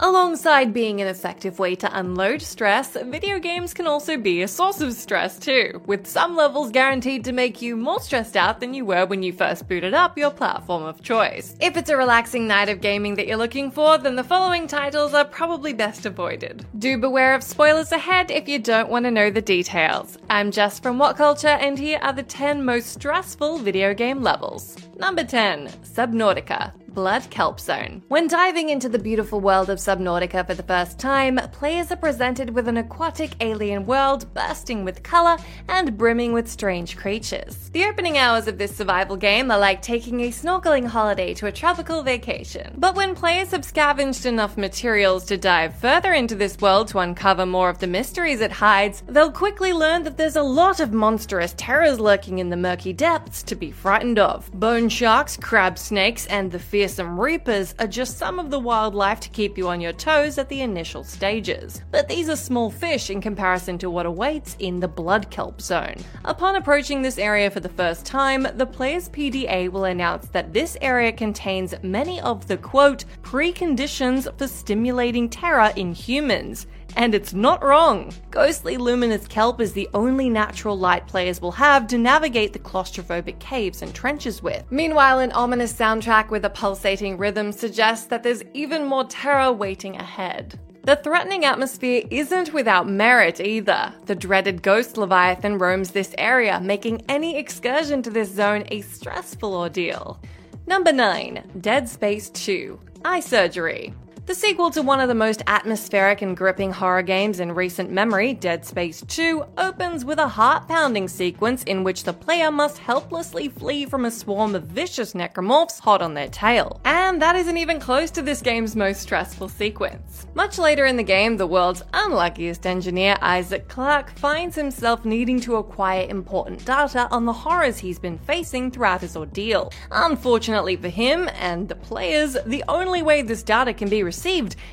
Alongside being an effective way to unload stress, video games can also be a source of stress too, with some levels guaranteed to make you more stressed out than you were when you first booted up your platform of choice. If it's a relaxing night of gaming that you're looking for, then the following titles are probably best avoided. Do beware of spoilers ahead if you don't want to know the details. I'm Jess from WhatCulture, and here are the 10 most stressful video game levels. Number 10 Subnautica. Blood Kelp Zone. When diving into the beautiful world of Subnautica for the first time, players are presented with an aquatic alien world bursting with color and brimming with strange creatures. The opening hours of this survival game are like taking a snorkeling holiday to a tropical vacation. But when players have scavenged enough materials to dive further into this world to uncover more of the mysteries it hides, they'll quickly learn that there's a lot of monstrous terrors lurking in the murky depths to be frightened of. Bone sharks, crab snakes, and the fearsome reapers are just some of the wildlife to keep you on your toes at the initial stages. But these are small fish in comparison to what awaits in the blood kelp zone. Upon approaching this area for the first time, the player's PDA will announce that this area contains many of the quote preconditions for stimulating terror in humans. And it's not wrong. Ghostly luminous kelp is the only natural light players will have to navigate the claustrophobic caves and trenches with. Meanwhile, an ominous soundtrack with a pulsating rhythm suggests that there's even more terror waiting ahead. The threatening atmosphere isn't without merit either. The dreaded ghost leviathan roams this area, making any excursion to this zone a stressful ordeal. Number 9 Dead Space 2 Eye Surgery. The sequel to one of the most atmospheric and gripping horror games in recent memory, Dead Space 2, opens with a heart pounding sequence in which the player must helplessly flee from a swarm of vicious necromorphs hot on their tail. And that isn't even close to this game's most stressful sequence. Much later in the game, the world's unluckiest engineer, Isaac Clarke, finds himself needing to acquire important data on the horrors he's been facing throughout his ordeal. Unfortunately for him and the players, the only way this data can be received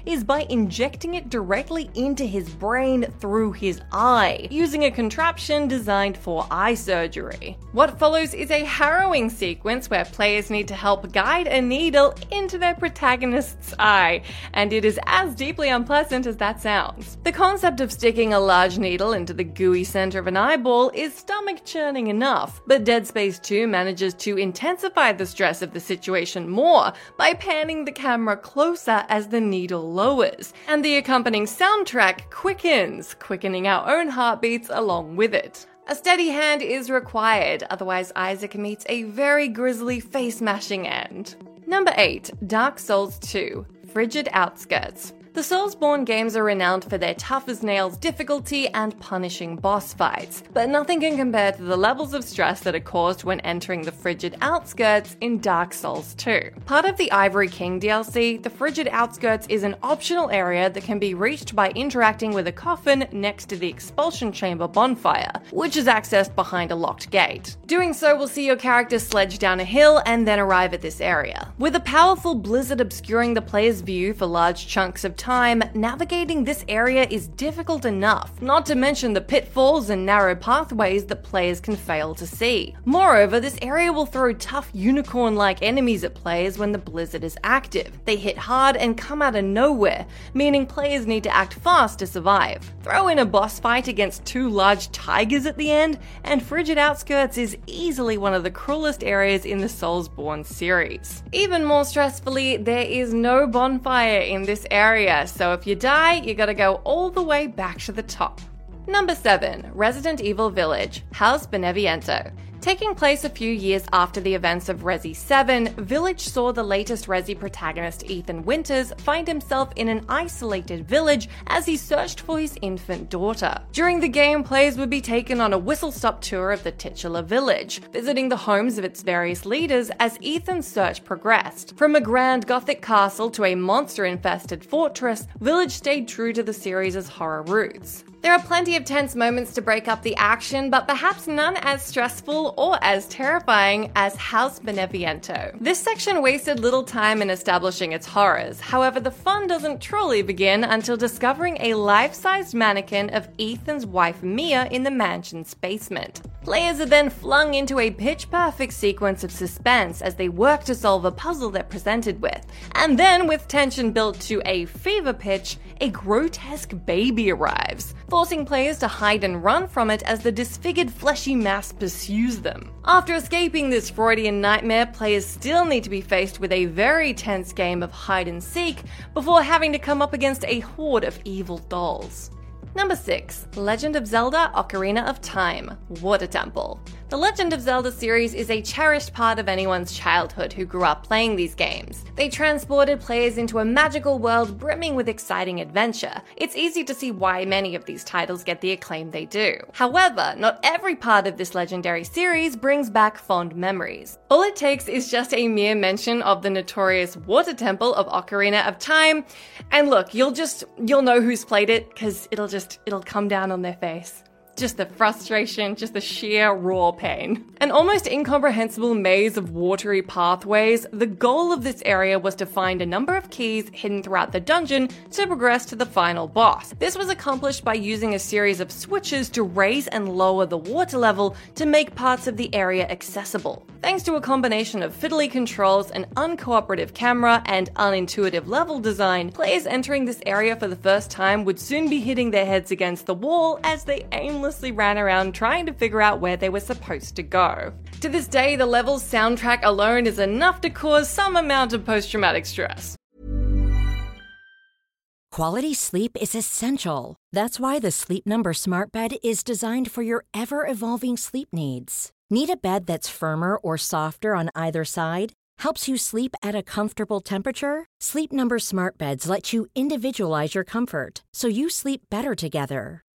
is by injecting it directly into his brain through his eye, using a contraption designed for eye surgery. What follows is a harrowing sequence where players need to help guide a needle into their protagonist's eye, and it is as deeply unpleasant as that sounds. The concept of sticking a large needle into the gooey center of an eyeball is stomach churning enough, but Dead Space 2 manages to intensify the stress of the situation more by panning the camera closer as the needle lowers, and the accompanying soundtrack quickens, quickening our own heartbeats along with it. A steady hand is required, otherwise, Isaac meets a very grisly face mashing end. Number 8 Dark Souls 2 Frigid Outskirts. The Soulsborne games are renowned for their tough as nails difficulty and punishing boss fights, but nothing can compare to the levels of stress that are caused when entering the frigid outskirts in Dark Souls 2. Part of the Ivory King DLC, the frigid outskirts is an optional area that can be reached by interacting with a coffin next to the expulsion chamber bonfire, which is accessed behind a locked gate. Doing so will see your character sledge down a hill and then arrive at this area. With a powerful blizzard obscuring the player's view for large chunks of time, navigating this area is difficult enough, not to mention the pitfalls and narrow pathways that players can fail to see. Moreover, this area will throw tough unicorn like enemies at players when the blizzard is active. They hit hard and come out of nowhere, meaning players need to act fast to survive. Throw in a boss fight against two large tigers at the end, and Frigid Outskirts is easily one of the cruelest areas in the Soulsborne series. Even more stressfully, there is no bonfire in this area, so if you die, you gotta go all the way back to the top. Number 7 Resident Evil Village, House Beneviento. Taking place a few years after the events of Resi 7, Village saw the latest Resi protagonist Ethan Winters find himself in an isolated village as he searched for his infant daughter. During the game, players would be taken on a whistle stop tour of the titular village, visiting the homes of its various leaders as Ethan's search progressed. From a grand gothic castle to a monster infested fortress, Village stayed true to the series' horror roots. There are plenty of tense moments to break up the action, but perhaps none as stressful or as terrifying as House Beneviento. This section wasted little time in establishing its horrors, however, the fun doesn't truly begin until discovering a life sized mannequin of Ethan's wife Mia in the mansion's basement. Players are then flung into a pitch perfect sequence of suspense as they work to solve a puzzle they're presented with. And then, with tension built to a fever pitch, a grotesque baby arrives, forcing players to hide and run from it as the disfigured fleshy mass pursues them. After escaping this Freudian nightmare, players still need to be faced with a very tense game of hide and seek before having to come up against a horde of evil dolls. Number 6 Legend of Zelda Ocarina of Time Water Temple. The Legend of Zelda series is a cherished part of anyone's childhood who grew up playing these games. They transported players into a magical world brimming with exciting adventure. It's easy to see why many of these titles get the acclaim they do. However, not every part of this legendary series brings back fond memories. All it takes is just a mere mention of the notorious Water Temple of Ocarina of Time, and look, you'll just you'll know who's played it because it'll just it'll come down on their face just the frustration, just the sheer raw pain. An almost incomprehensible maze of watery pathways, the goal of this area was to find a number of keys hidden throughout the dungeon to progress to the final boss. This was accomplished by using a series of switches to raise and lower the water level to make parts of the area accessible. Thanks to a combination of fiddly controls, an uncooperative camera, and unintuitive level design, players entering this area for the first time would soon be hitting their heads against the wall as they aimlessly ran around trying to figure out where they were supposed to go. To this day, the level's soundtrack alone is enough to cause some amount of post traumatic stress. Quality sleep is essential. That's why the Sleep Number Smart Bed is designed for your ever evolving sleep needs. Need a bed that's firmer or softer on either side? Helps you sleep at a comfortable temperature? Sleep Number Smart Beds let you individualize your comfort so you sleep better together.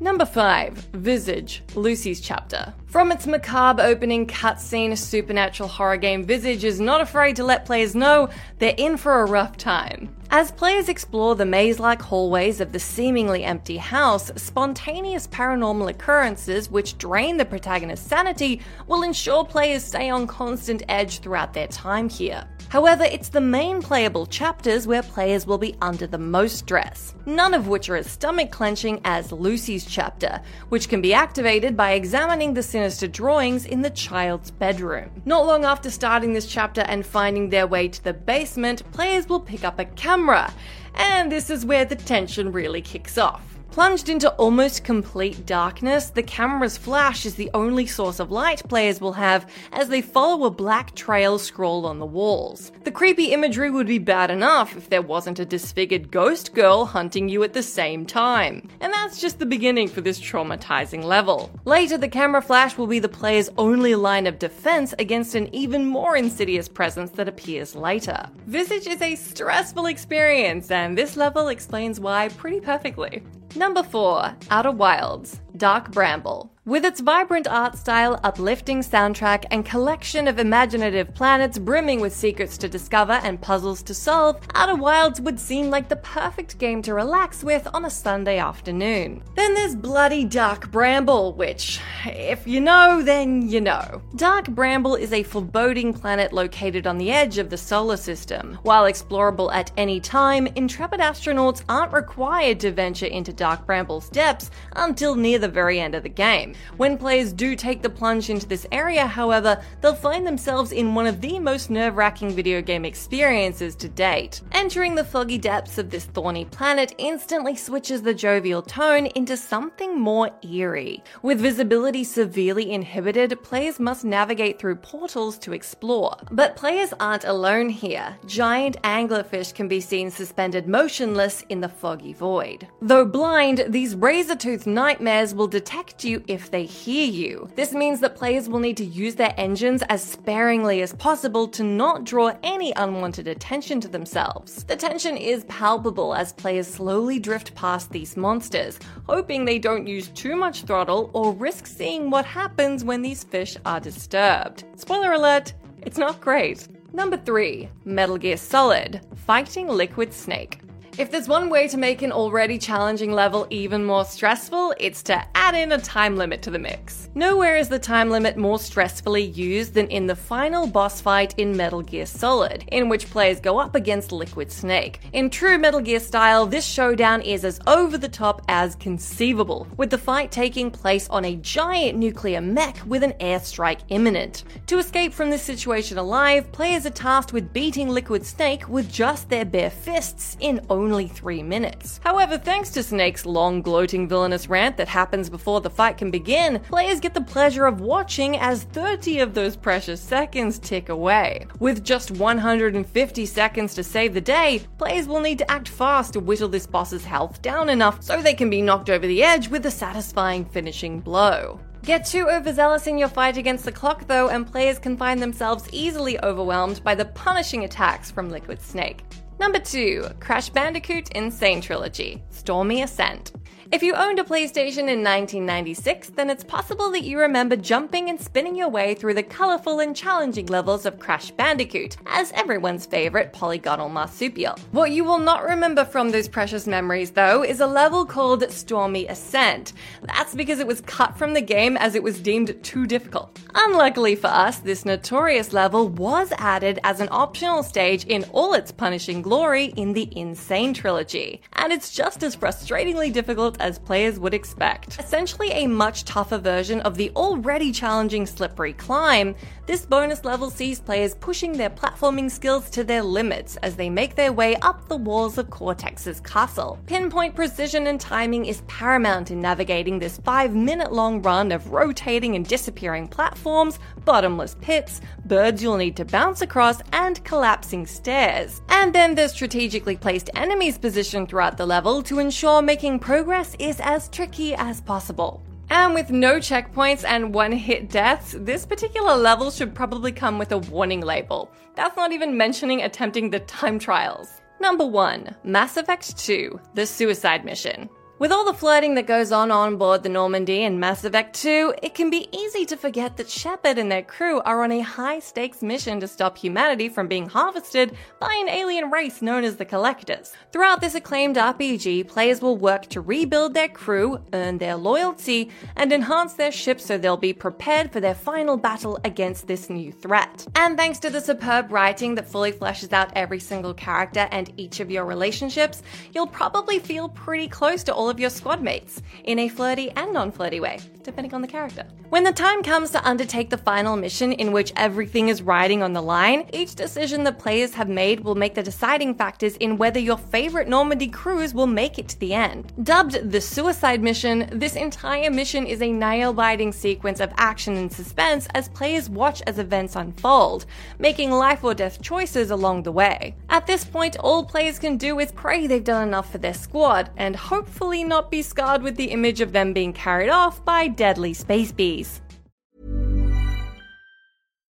Number 5 Visage, Lucy's chapter. From its macabre opening cutscene, supernatural horror game Visage is not afraid to let players know they're in for a rough time. As players explore the maze like hallways of the seemingly empty house, spontaneous paranormal occurrences which drain the protagonist's sanity will ensure players stay on constant edge throughout their time here. However, it's the main playable chapters where players will be under the most stress, none of which are as stomach clenching as Lucy's chapter, which can be activated by examining the sinister drawings in the child's bedroom. Not long after starting this chapter and finding their way to the basement, players will pick up a camera, and this is where the tension really kicks off. Plunged into almost complete darkness, the camera's flash is the only source of light players will have as they follow a black trail scrawled on the walls. The creepy imagery would be bad enough if there wasn't a disfigured ghost girl hunting you at the same time. And that's just the beginning for this traumatizing level. Later, the camera flash will be the player's only line of defense against an even more insidious presence that appears later. Visage is a stressful experience, and this level explains why pretty perfectly. Number 4 Outer Wilds Dark Bramble. With its vibrant art style, uplifting soundtrack, and collection of imaginative planets brimming with secrets to discover and puzzles to solve, Outer Wilds would seem like the perfect game to relax with on a Sunday afternoon. Then there's Bloody Dark Bramble, which, if you know, then you know. Dark Bramble is a foreboding planet located on the edge of the solar system. While explorable at any time, intrepid astronauts aren't required to venture into Dark Bramble's depths until near the very end of the game. When players do take the plunge into this area, however, they'll find themselves in one of the most nerve wracking video game experiences to date. Entering the foggy depths of this thorny planet instantly switches the jovial tone into something more eerie. With visibility severely inhibited, players must navigate through portals to explore. But players aren't alone here. Giant anglerfish can be seen suspended motionless in the foggy void. Though blind, these razor toothed nightmares will detect you if they hear you. This means that players will need to use their engines as sparingly as possible to not draw any unwanted attention to themselves. The tension is palpable as players slowly drift past these monsters, hoping they don't use too much throttle or risk seeing what happens when these fish are disturbed. Spoiler alert, it's not great. Number 3 Metal Gear Solid Fighting Liquid Snake. If there's one way to make an already challenging level even more stressful, it's to add in a time limit to the mix. Nowhere is the time limit more stressfully used than in the final boss fight in Metal Gear Solid, in which players go up against Liquid Snake. In true Metal Gear style, this showdown is as over the top as conceivable, with the fight taking place on a giant nuclear mech with an airstrike imminent. To escape from this situation alive, players are tasked with beating Liquid Snake with just their bare fists in only only three minutes. However, thanks to Snake's long, gloating villainous rant that happens before the fight can begin, players get the pleasure of watching as 30 of those precious seconds tick away. With just 150 seconds to save the day, players will need to act fast to whittle this boss's health down enough so they can be knocked over the edge with a satisfying finishing blow. Get too overzealous in your fight against the clock, though, and players can find themselves easily overwhelmed by the punishing attacks from Liquid Snake. Number 2 Crash Bandicoot N. Sane Trilogy Stormy Ascent. If you owned a PlayStation in 1996, then it's possible that you remember jumping and spinning your way through the colorful and challenging levels of Crash Bandicoot as everyone's favorite polygonal marsupial. What you will not remember from those precious memories, though, is a level called Stormy Ascent. That's because it was cut from the game as it was deemed too difficult. Unluckily for us, this notorious level was added as an optional stage in all its punishing glory in the N. Sane Trilogy, and it's just as frustratingly difficult as players would expect. Essentially a much tougher version of the already challenging slippery climb, this bonus level sees players pushing their platforming skills to their limits as they make their way up the walls of Cortex's castle. Pinpoint precision and timing is paramount in navigating this 5 minute long run of rotating and disappearing platforms, bottomless pits, birds you'll need to bounce across, and collapsing stairs. And then there's strategically placed enemies positioned throughout the level to ensure making progress stress is as tricky as possible. And with no checkpoints and one hit deaths, this particular level should probably come with a warning label. That's not even mentioning attempting the time trials. Number 1 Mass Effect 2 The Suicide Mission. With all the flirting that goes on on board the Normandy in Mass Effect 2, it can be easy to forget that Shepard and their crew are on a high stakes mission to stop humanity from being harvested by an alien race known as the Collectors. Throughout this acclaimed RPG, players will work to rebuild their crew, earn their loyalty, and enhance their ship so they'll be prepared for their final battle against this new threat. And thanks to the superb writing that fully fleshes out every single character and each of your relationships, you'll probably feel pretty close to all of your squad mates in a flirty and non flirty way, depending on the character. When the time comes to undertake the final mission in which everything is riding on the line, each decision the players have made will make the deciding factors in whether your favorite Normandy cruise will make it to the end. Dubbed the Suicide Mission, this entire mission is a nail biting sequence of action and suspense as players watch as events unfold, making life or death choices along the way. At this point, all players can do is pray they've done enough for their squad and hopefully not be scarred with the image of them being carried off by deadly space bees.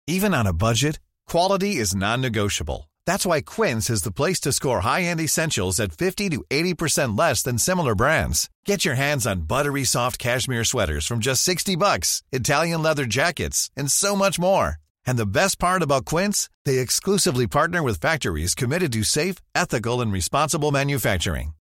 Even on a budget, quality is non-negotiable. That's why Quince is the place to score high-end essentials at 50 to 80% less than similar brands. Get your hands on buttery soft cashmere sweaters from just 60 bucks, Italian leather jackets, and so much more. And the best part about Quince, they exclusively partner with factories committed to safe, ethical, and responsible manufacturing.